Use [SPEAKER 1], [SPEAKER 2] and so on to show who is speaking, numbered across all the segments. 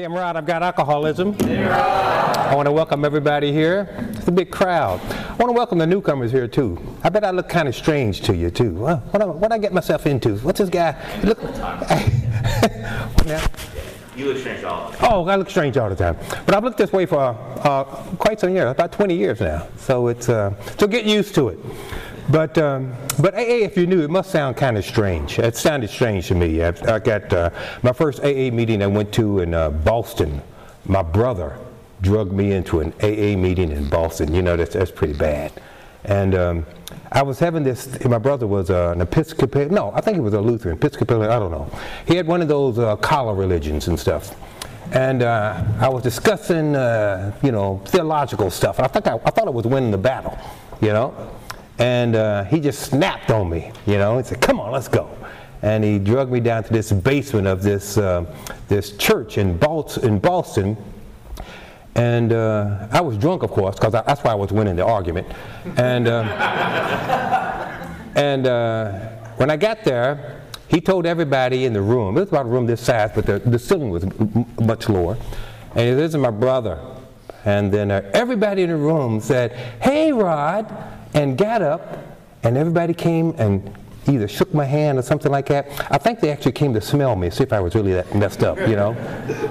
[SPEAKER 1] Hey, I'm Rod. I've got alcoholism. I want to welcome everybody here. It's a big crowd. I want to welcome the newcomers here too. I bet I look kind of strange to you too. What what what I get myself into? What's this guy? Look. Now?
[SPEAKER 2] You look strange all the time.
[SPEAKER 1] Oh, I look strange all the time. But I've looked this way for uh, quite some years, about 20 years now. So it's uh, so get used to it. But um, but AA, if you're new, it must sound kind of strange. It sounded strange to me. I, I got uh, my first AA meeting I went to in uh, Boston. My brother drugged me into an AA meeting in Boston. You know that's that's pretty bad. And um, I was having this. My brother was uh, an Episcopalian. No, I think he was a Lutheran, Episcopalian. I don't know. He had one of those uh, collar religions and stuff. And uh, I was discussing, uh, you know, theological stuff. I think I, I thought I was winning the battle, you know. And uh, he just snapped on me, you know. He said, "Come on, let's go." And he drugged me down to this basement of this uh, this church in Boston, in Boston and uh, I was drunk, of course, because that's why I was winning the argument. And, uh, and uh, when I got there, he told everybody in the room, it was about a room this size, but the, the ceiling was much lower. And he said, This is my brother. And then uh, everybody in the room said, Hey, Rod, and got up, and everybody came and either shook my hand or something like that. I think they actually came to smell me, see if I was really that messed up, you know.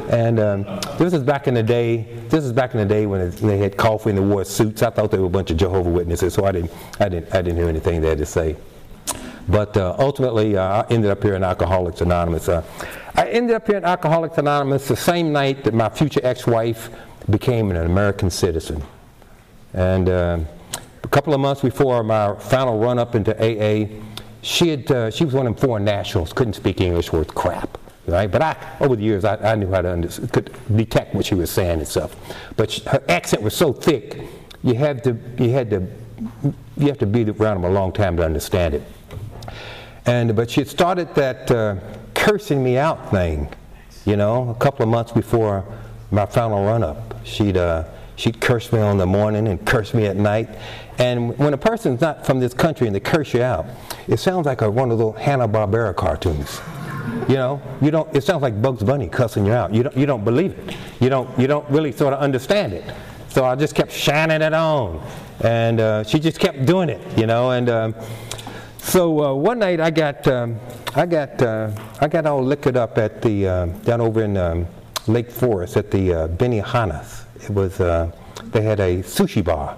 [SPEAKER 1] And um, this is back in the day. This is back in the day when they had coffee and they wore suits. I thought they were a bunch of Jehovah Witnesses, so I didn't, I didn't, I didn't hear anything they had to say. But uh, ultimately, uh, I ended up here in Alcoholics Anonymous. Uh, I ended up here in Alcoholics Anonymous the same night that my future ex-wife became an American citizen. And um a couple of months before my final run-up into AA, she had uh, she was one of them foreign nationals, couldn't speak English worth crap, right? But I, over the years, I, I knew how to under, could detect what she was saying and stuff. But she, her accent was so thick, you had to you had to you have to be around them a long time to understand it. And but she had started that uh, cursing me out thing, you know, a couple of months before my final run-up. She'd uh, she'd curse me on the morning and curse me at night. And when a person's not from this country and they curse you out, it sounds like a, one of those Hanna-Barbera cartoons. You know, you don't. It sounds like Bugs Bunny cussing you out. You don't. You don't believe it. You don't. You don't really sort of understand it. So I just kept shining it on, and uh, she just kept doing it. You know, and um, so uh, one night I got um, I got uh, I got all liquored up at the uh, down over in um, Lake Forest at the uh, Benihana's. It was uh, they had a sushi bar,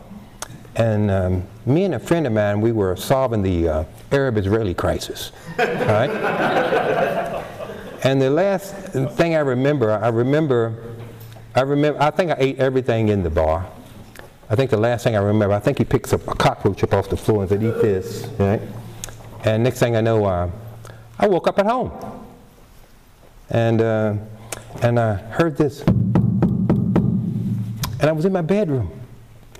[SPEAKER 1] and um, me and a friend of mine we were solving the uh, Arab-Israeli crisis. And the last thing I remember, I remember, I remember, I think I ate everything in the bar. I think the last thing I remember, I think he picks up a cockroach up off the floor and said, "Eat this." Right? And next thing I know, uh, I woke up at home, and uh, and I heard this, and I was in my bedroom,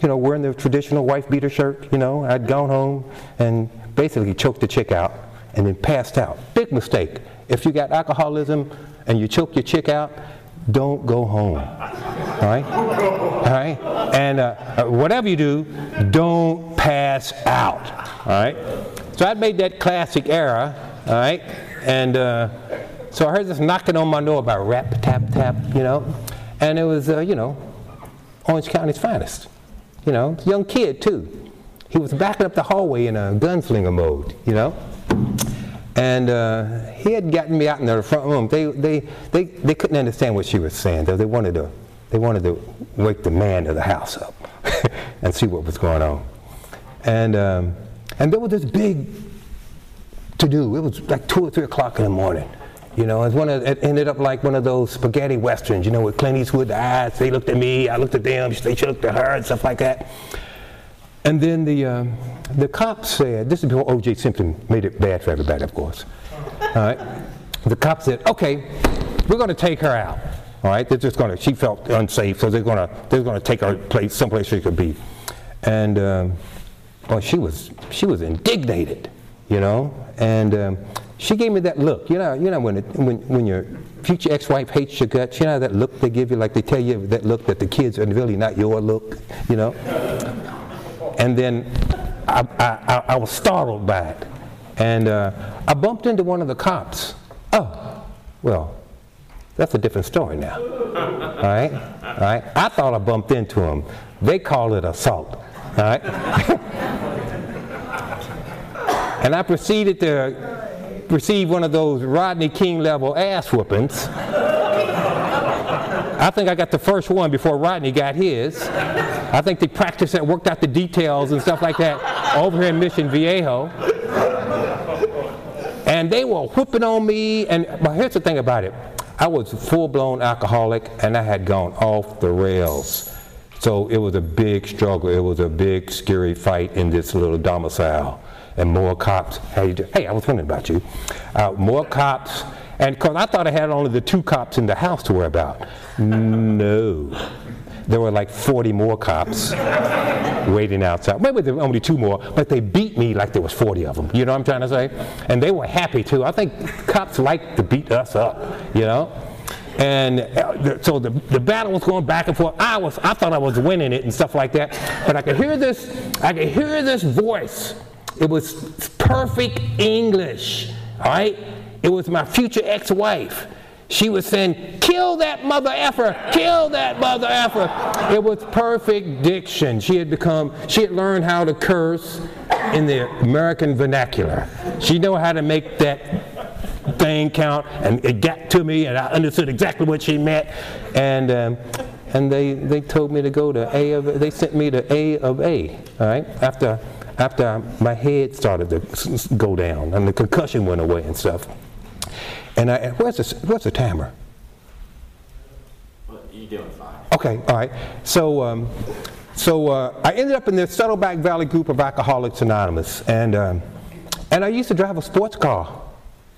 [SPEAKER 1] you know, wearing the traditional wife beater shirt. You know, I'd gone home and basically choked the chick out, and then passed out. Big mistake. If you got alcoholism and you choke your chick out, don't go home. All right? All right? And uh, uh, whatever you do, don't pass out. All right? So I made that classic error. All right? And uh, so I heard this knocking on my door about rap, tap, tap, you know. And it was, uh, you know, Orange County's finest. You know, young kid too. He was backing up the hallway in a gunslinger mode, you know. And uh, he had gotten me out in the front room. They, they, they, they couldn't understand what she was saying. They wanted to, they wanted to wake the man of the house up and see what was going on. And, um, and there was this big to do. It was like 2 or 3 o'clock in the morning. You know, it, one of, it ended up like one of those spaghetti westerns, you know, with Clint Eastwood eyes. They looked at me, I looked at them, they looked at her, and stuff like that. And then the, um, the cops said, this is before O.J. Simpson made it bad for everybody, of course. All right. The cops said, okay, we're going to take her out. All right. They're just going to, she felt unsafe, so they're going to, they're going to take her place, someplace she could be. And, um, well, she was, she was indignated, you know, and um, she gave me that look. You know, you know when, it, when, when your future ex-wife hates your guts, you know that look they give you, like they tell you that look that the kids are really not your look, you know? And then I, I, I was startled by it. And uh, I bumped into one of the cops. Oh, well, that's a different story now. All right? All right? I thought I bumped into him. They call it assault. All right? and I proceeded to receive one of those Rodney King level ass whoopings. I think I got the first one before Rodney got his. I think they practiced and worked out the details and stuff like that over here in Mission Viejo. And they were whooping on me. And but here's the thing about it I was full blown alcoholic and I had gone off the rails. So it was a big struggle. It was a big, scary fight in this little domicile. And more cops, How you hey, hey I was wondering about you. Uh, more cops and because I thought I had only the two cops in the house to worry about. No. There were like 40 more cops waiting outside. Maybe there were only two more, but they beat me like there was 40 of them. You know what I'm trying to say? And they were happy too. I think cops like to beat us up, you know? And uh, so the, the battle was going back and forth. I was, I thought I was winning it and stuff like that. But I could hear this, I could hear this voice. It was perfect English, all right? It was my future ex-wife. She was saying, kill that mother effer, kill that mother effer. It was perfect diction. She had become, she had learned how to curse in the American vernacular. She knew how to make that thing count, and it got to me, and I understood exactly what she meant. And um, and they they told me to go to A of they sent me to A of A. All right, after after my head started to go down and the concussion went away and stuff. And I, where's the, where's the timer?
[SPEAKER 2] Well, you're doing fine.
[SPEAKER 1] Okay, all right. So, um, so uh, I ended up in the Saddleback Valley group of Alcoholics Anonymous, and um, and I used to drive a sports car.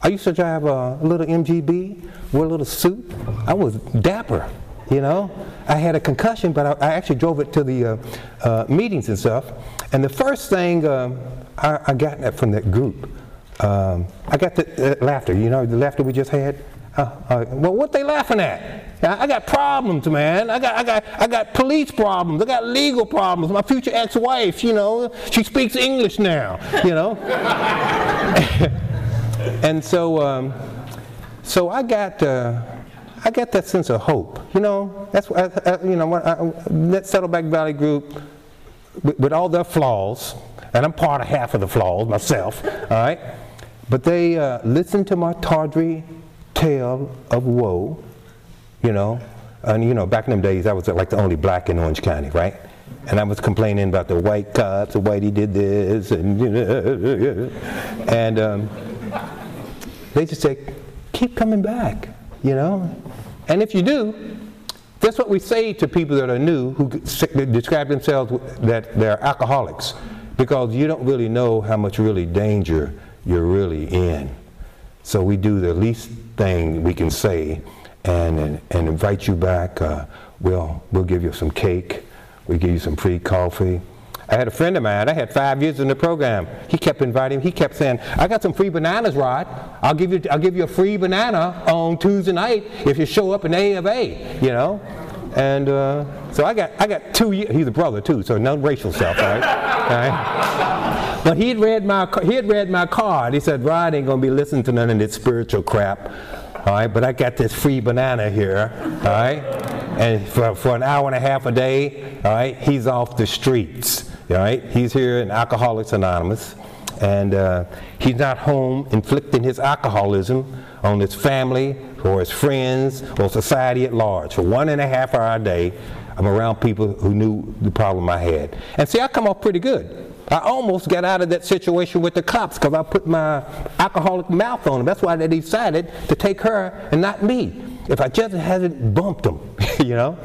[SPEAKER 1] I used to drive a little MGB, wear a little suit. I was dapper, you know. I had a concussion, but I, I actually drove it to the uh, uh, meetings and stuff. And the first thing um, I, I got from that group um, I got the uh, laughter, you know, the laughter we just had. Uh, well, what they laughing at? I got problems, man. I got, I got, I got police problems. I got legal problems. My future ex-wife, you know, she speaks English now, you know. and so, um, so I got, I got that sense of hope. You know, that's I, I, you know, I, that Saddleback Valley group, with, with all their flaws, and I'm part of half of the flaws myself, all right? But they uh, listened to my tawdry tale of woe, you know. And, you know, back in them days, I was like the only black in Orange County, right? And I was complaining about the white cops, the whitey did this, and, you know, and um, they just say, keep coming back, you know. And if you do, that's what we say to people that are new who describe themselves that they're alcoholics, because you don't really know how much really danger you're really in. So we do the least thing we can say and, and, and invite you back. Uh, we'll, we'll give you some cake. We'll give you some free coffee. I had a friend of mine, I had five years in the program. He kept inviting, me. he kept saying, I got some free bananas, Rod. I'll give you, I'll give you a free banana on Tuesday night if you show up in A of A, you know? And uh, so I got, I got two years, he's a brother too, so no racial stuff, right? But he had read my he had read my card. He said, Rod ain't gonna be listening to none of this spiritual crap. All right, but I got this free banana here. All right, and for, for an hour and a half a day, all right, he's off the streets. Right, he's here in Alcoholics Anonymous, and uh, he's not home inflicting his alcoholism on his family or his friends or society at large. For one and a half hour a day, I'm around people who knew the problem I had. And see, I come off pretty good. I almost got out of that situation with the cops because I put my alcoholic mouth on them. That's why they decided to take her and not me. If I just hadn't bumped them, you know.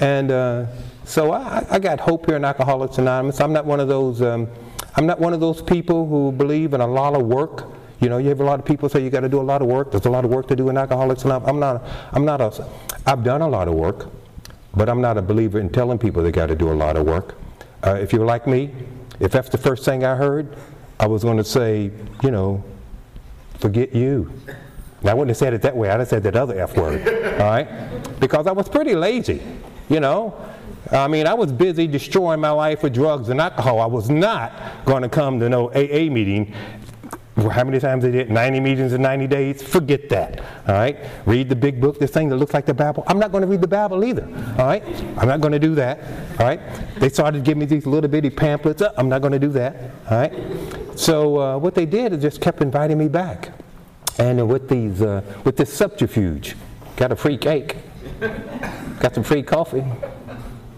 [SPEAKER 1] And uh, so I, I, got hope here in Alcoholics Anonymous. I'm not one of those. Um, I'm not one of those people who believe in a lot of work. You know, you have a lot of people say you got to do a lot of work. There's a lot of work to do in Alcoholics Anonymous. I'm not. I'm not a. I've done a lot of work, but I'm not a believer in telling people they got to do a lot of work. Uh, if you're like me, if that's the first thing I heard, I was going to say, you know, forget you. Now, I wouldn't have said it that way. I'd have said that other F word, all right? Because I was pretty lazy, you know. I mean, I was busy destroying my life with drugs and alcohol. I was not going to come to no AA meeting how many times they did 90 meetings in 90 days? Forget that. All right? Read the big book, this thing that looks like the Bible. I'm not going to read the Bible either. All right? I'm not going to do that. All right? They started giving me these little bitty pamphlets. I'm not going to do that. All right? So uh, what they did is just kept inviting me back. And with these, uh, with this subterfuge, got a free cake, got some free coffee.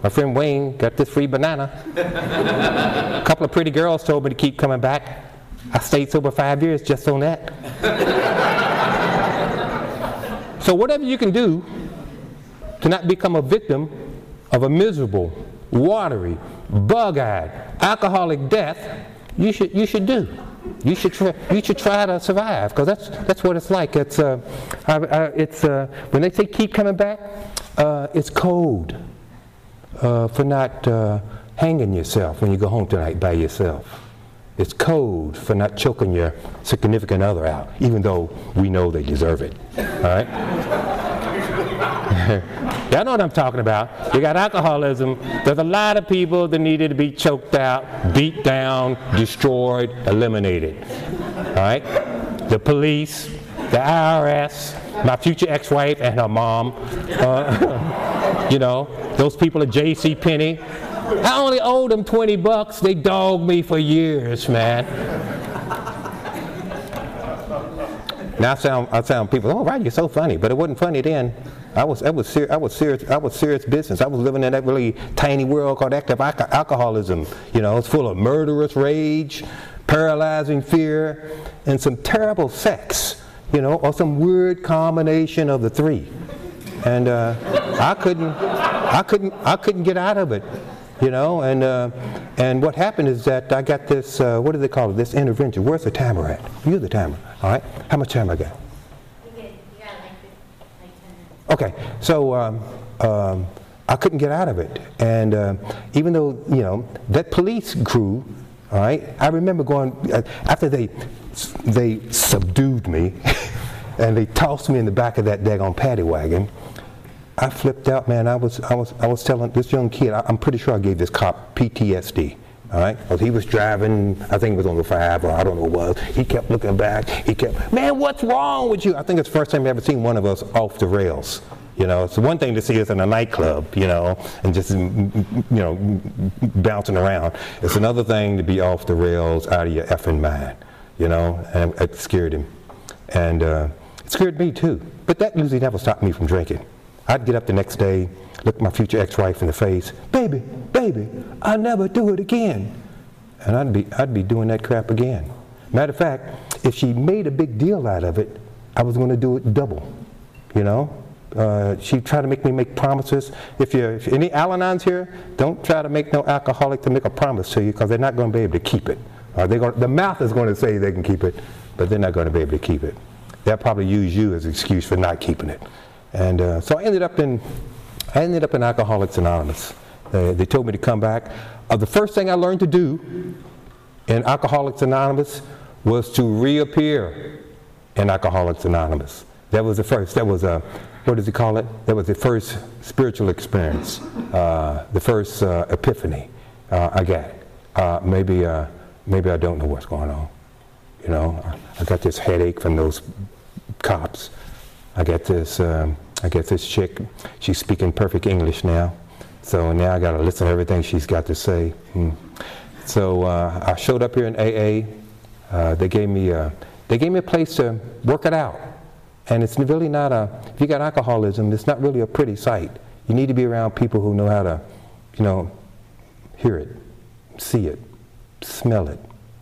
[SPEAKER 1] My friend Wayne got this free banana. a couple of pretty girls told me to keep coming back. I stayed sober five years just on that. so whatever you can do to not become a victim of a miserable, watery, bug-eyed, alcoholic death, you should, you should do. You should try, you should try to survive because that's, that's what it's like. It's, uh, I, I, it's uh, when they say keep coming back, uh, it's code uh, for not uh, hanging yourself when you go home tonight by yourself. It's code for not choking your significant other out, even though we know they deserve it. All right? Y'all know what I'm talking about. You got alcoholism. There's a lot of people that needed to be choked out, beat down, destroyed, eliminated. All right? The police, the IRS, my future ex-wife and her mom. Uh, you know, those people at J.C. Penney. I only owed them 20 bucks. They dogged me for years, man. Now I sound, I sound people, oh, right, you're so funny. But it wasn't funny then. I was, I was, ser- I was serious, I was serious business. I was living in that really tiny world called active alco- alcoholism. You know, it's full of murderous rage, paralyzing fear, and some terrible sex. You know, or some weird combination of the three. And uh, I couldn't, I couldn't, I couldn't get out of it you know, and, uh, and what happened is that I got this, uh, what do they call it, this intervention. Where's the timer at? You're the timer, all right? How much time I got? Okay, so um, um, I couldn't get out of it. And uh, even though, you know, that police crew, all right, I remember going, uh, after they, they subdued me and they tossed me in the back of that daggone paddy wagon, I flipped out, man. I was, I was, I was telling this young kid, I, am pretty sure I gave this cop PTSD. All right, because he was driving, I think it was on the five, or I don't know what it was. He kept looking back. He kept, man, what's wrong with you? I think it's the first time I've ever seen one of us off the rails. You know, it's one thing to see us in a nightclub, you know, and just, mm, mm, you know, mm, bouncing around. It's another thing to be off the rails out of your effing mind, you know, and it scared him. And uh, it scared me too. But that usually never stopped me from drinking. I'd get up the next day, look my future ex-wife in the face, baby, baby, I'll never do it again. And I'd be, I'd be doing that crap again. Matter of fact, if she made a big deal out of it, I was going to do it double, you know? Uh, she tried to make me make promises. If you're if any Al-Anons here, don't try to make no alcoholic to make a promise to you because they're not going to be able to keep it. Uh, going, the mouth is going to say they can keep it, but they're not going to be able to keep it. They'll probably use you as an excuse for not keeping it. And uh, so I ended up in, I ended up in Alcoholics Anonymous. They, they told me to come back. Uh, the first thing I learned to do in Alcoholics Anonymous was to reappear in Alcoholics Anonymous. That was the first. That was a, what does he call it? That was the first spiritual experience, uh, the first uh, epiphany uh, I got. Maybe, maybe I don't know what's going on. You know, I got this headache from those cops. I got this, um, I got this chick. She's speaking perfect English now. So now I got to listen to everything she's got to say. Hmm. So uh, I showed up here in AA. Uh, they gave me a, they gave me a place to work it out. And it's really not a, if you got alcoholism, it's not really a pretty sight. You need to be around people who know how to, you know, hear it, see it, smell it.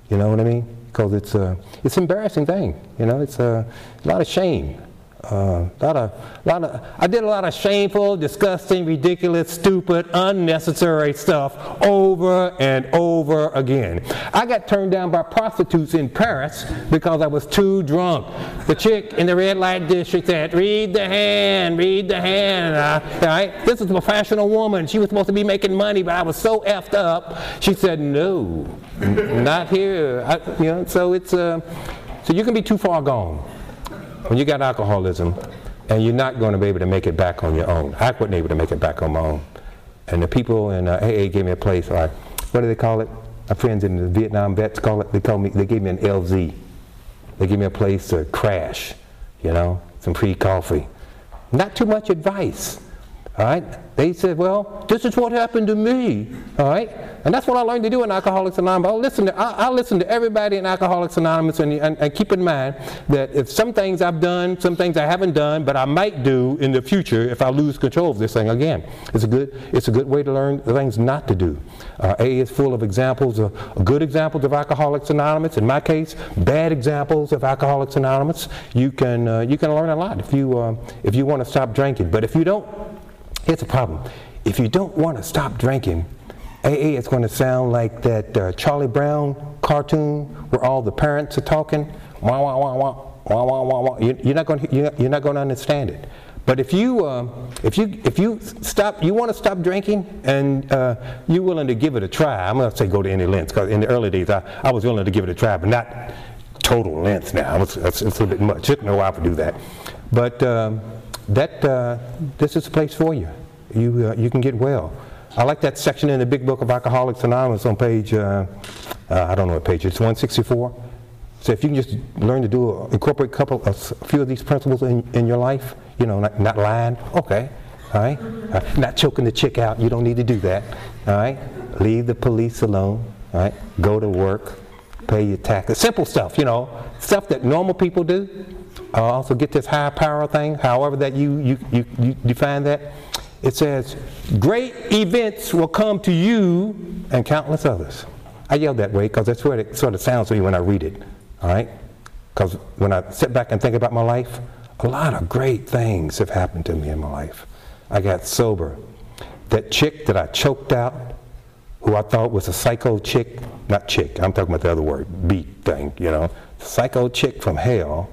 [SPEAKER 1] You know what I mean? Because it's a, it's an embarrassing thing. You know, it's a, a lot of shame. Uh, lot of, lot of, I did a lot of shameful, disgusting, ridiculous, stupid, unnecessary stuff over and over again. I got turned down by prostitutes in Paris because I was too drunk. The chick in the red light district said, read the hand, read the hand. I, right? This is a professional woman. She was supposed to be making money, but I was so effed up. She said, no, not here. I, you know, so it's, uh, so you can be too far gone when you got alcoholism and you're not going to be able to make it back on your own. I wasn't able to make it back on my own. And the people in uh, AA gave me a place, like, what do they call it? My friends in the Vietnam vets call it, they, call me, they gave me an LZ. They give me a place to crash, you know, some free coffee. Not too much advice. All right? They said, well, this is what happened to me. All right? And that's what I learned to do in Alcoholics Anonymous. I'll listen to, I'll listen to everybody in Alcoholics Anonymous and, and, and, keep in mind that if some things I've done, some things I haven't done, but I might do in the future if I lose control of this thing again. It's a good, it's a good way to learn the things not to do. Uh, A is full of examples, of, good examples of Alcoholics Anonymous. In my case, bad examples of Alcoholics Anonymous. You can, uh, you can learn a lot if you, uh, if you want to stop drinking. But if you don't, Here's the problem. If you don't want to stop drinking, AA is going to sound like that uh, Charlie Brown cartoon where all the parents are talking. Wah, wah, wah, wah, wah, wah, wah, wah. You're not going to, you're not going to understand it. But if you, uh, if you, if you stop, you want to stop drinking, and uh, you're willing to give it a try. I'm going to say go to any length because in the early days I, I was willing to give it a try, but not total length now. It's, it's, it's a bit much. While to do that. But um, that uh, this is a place for you. You uh, you can get well. I like that section in the Big Book of Alcoholics Anonymous on page uh, uh I don't know what page it's 164. So if you can just learn to do a, incorporate a couple a few of these principles in, in your life, you know, not, not lying, okay, all right, uh, not choking the chick out. You don't need to do that, all right. Leave the police alone, all right. Go to work, pay your taxes, simple stuff, you know, stuff that normal people do uh, also get this high power thing, however that you, you, you, you define that. It says, great events will come to you and countless others. I yell that way because that's what it sort of sounds to me when I read it, all right? Because when I sit back and think about my life, a lot of great things have happened to me in my life. I got sober. That chick that I choked out, who I thought was a psycho chick, not chick, I'm talking about the other word, beat thing, you know, psycho chick from hell,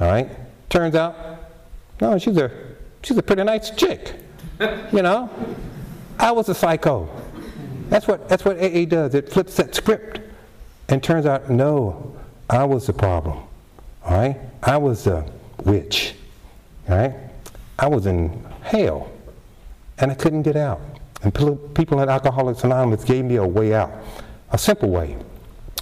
[SPEAKER 1] all right? Turns out, no, she's a, she's a pretty nice chick. you know? I was a psycho. That's what, that's what AA does. It flips that script. And turns out, no, I was the problem. All right? I was a witch. All right? I was in hell. And I couldn't get out. And people at Alcoholics Anonymous gave me a way out, a simple way.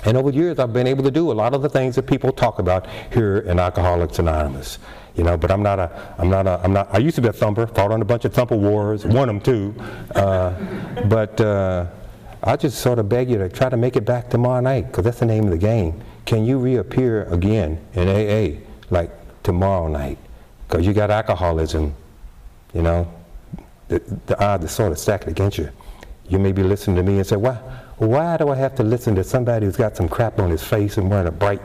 [SPEAKER 1] And over the years, I've been able to do a lot of the things that people talk about here in Alcoholics Anonymous. You know, but I'm not a, I'm not a, I'm not, I used to be a thumper, fought on a bunch of thumper wars, won them too. Uh, but uh, I just sort of beg you to try to make it back tomorrow night, because that's the name of the game. Can you reappear again in AA, like tomorrow night? Because you got alcoholism, you know, the, the odds are sort of stacked against you. You may be listening to me and say, why, why do I have to listen to somebody who's got some crap on his face and wearing a bright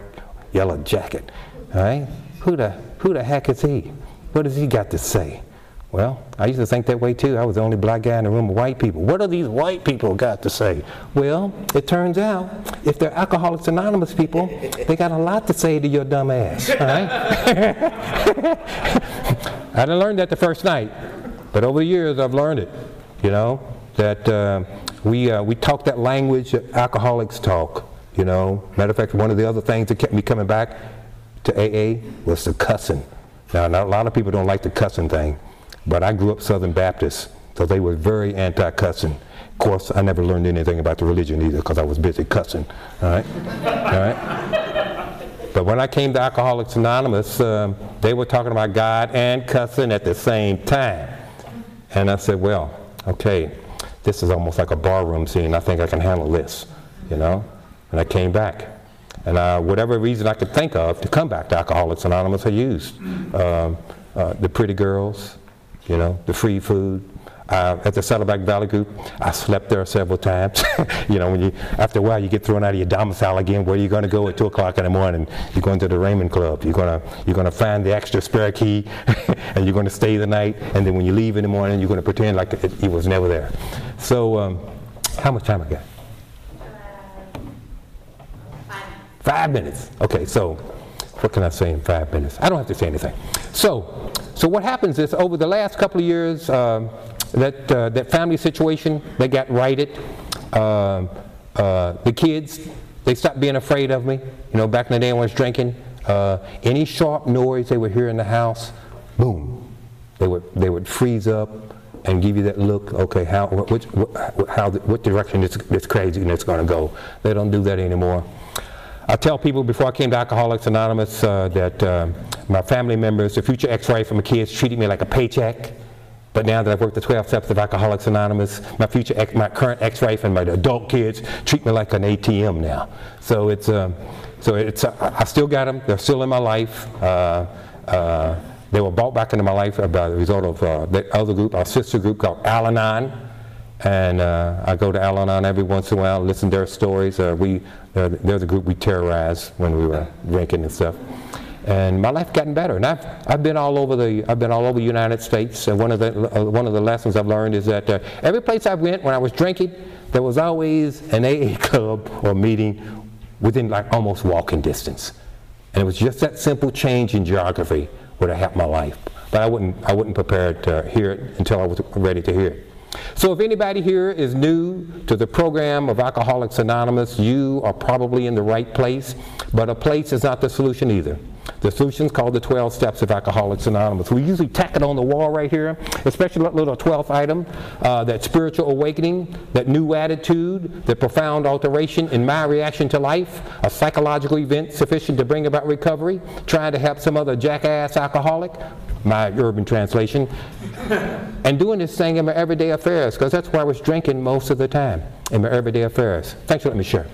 [SPEAKER 1] yellow jacket? All right? Who the, who the heck is he? What has he got to say? Well, I used to think that way too. I was the only black guy in the room of white people. What do these white people got to say? Well, it turns out if they're Alcoholics Anonymous people, they got a lot to say to your dumb ass. All right? I didn't learn that the first night, but over the years I've learned it. You know that uh, we, uh, we talk that language that alcoholics talk, you know. Matter of fact, one of the other things that kept me coming back to AA was the cussing. Now, a lot of people don't like the cussing thing, but I grew up Southern Baptist, so they were very anti-cussing. Of course, I never learned anything about the religion either because I was busy cussing, all right? all right? But when I came to Alcoholics Anonymous, um, they were talking about God and cussing at the same time. And I said, well, okay, this is almost like a barroom scene. I think I can handle this, you know? And I came back. And uh, whatever reason I could think of to come back to Alcoholics Anonymous, I used. Um, uh, the pretty girls, you know, the free food. Uh, at the Saddleback Valley Group, I slept there several times. you know, when you after a while you get thrown out of your domicile again. Where are you going to go at two o'clock in the morning? You're going to the Raymond Club. You're gonna you're gonna find the extra spare key, and you're going to stay the night. And then when you leave in the morning, you're going to pretend like it, it was never there. So, um, how much time I got? Five minutes. Okay, so what can I say in five minutes? I don't have to say anything. So, so what happens is over the last couple of years, um, that uh, that family situation they got righted. Uh, uh, the kids they stopped being afraid of me. You know, back in the day when I was drinking, uh, any sharp noise they would hear in the house, boom, they would they would freeze up and give you that look. Okay, how which how what direction this this craziness going to go? They don't do that anymore. I tell people before I came to Alcoholics Anonymous uh, that uh, my family members, the future ex-wife and my kids treated me like a paycheck. But now that I've worked the 12 steps of Alcoholics Anonymous, my future, ex, my current ex-wife and my adult kids treat me like an ATM now. So it's, um, so it's, uh, I still got them. They're still in my life. Uh, uh, they were brought back into my life by the result of uh, the other group, our sister group called Al-Anon. And uh, I go to Al-Anon every once in a while, listen to their stories. Uh, we, they're the group we terrorized when we were drinking and stuff and my life gotten better. And I've, I've been all over the I've been all over the United States. And one of the uh, one of the lessons I've learned is that uh, every place I went when I was drinking, there was always an AA club or meeting within like almost walking distance. And it was just that simple change in geography would have helped my life. But I wouldn't I wasn't prepared to hear it until I was ready to hear it. So if anybody here is new to the program of Alcoholics Anonymous, you are probably in the right place, but a place is not the solution either. The solution is called the 12 Steps of Alcoholics Anonymous. We usually tack it on the wall right here, especially that little 12th item, uh, that spiritual awakening, that new attitude, that profound alteration in my reaction to life, a psychological event sufficient to bring about recovery, trying to help some other jackass alcoholic, my urban translation, and doing this thing in my everyday affairs, because that's where I was drinking most of the time, in my everyday affairs. Thanks for letting me share.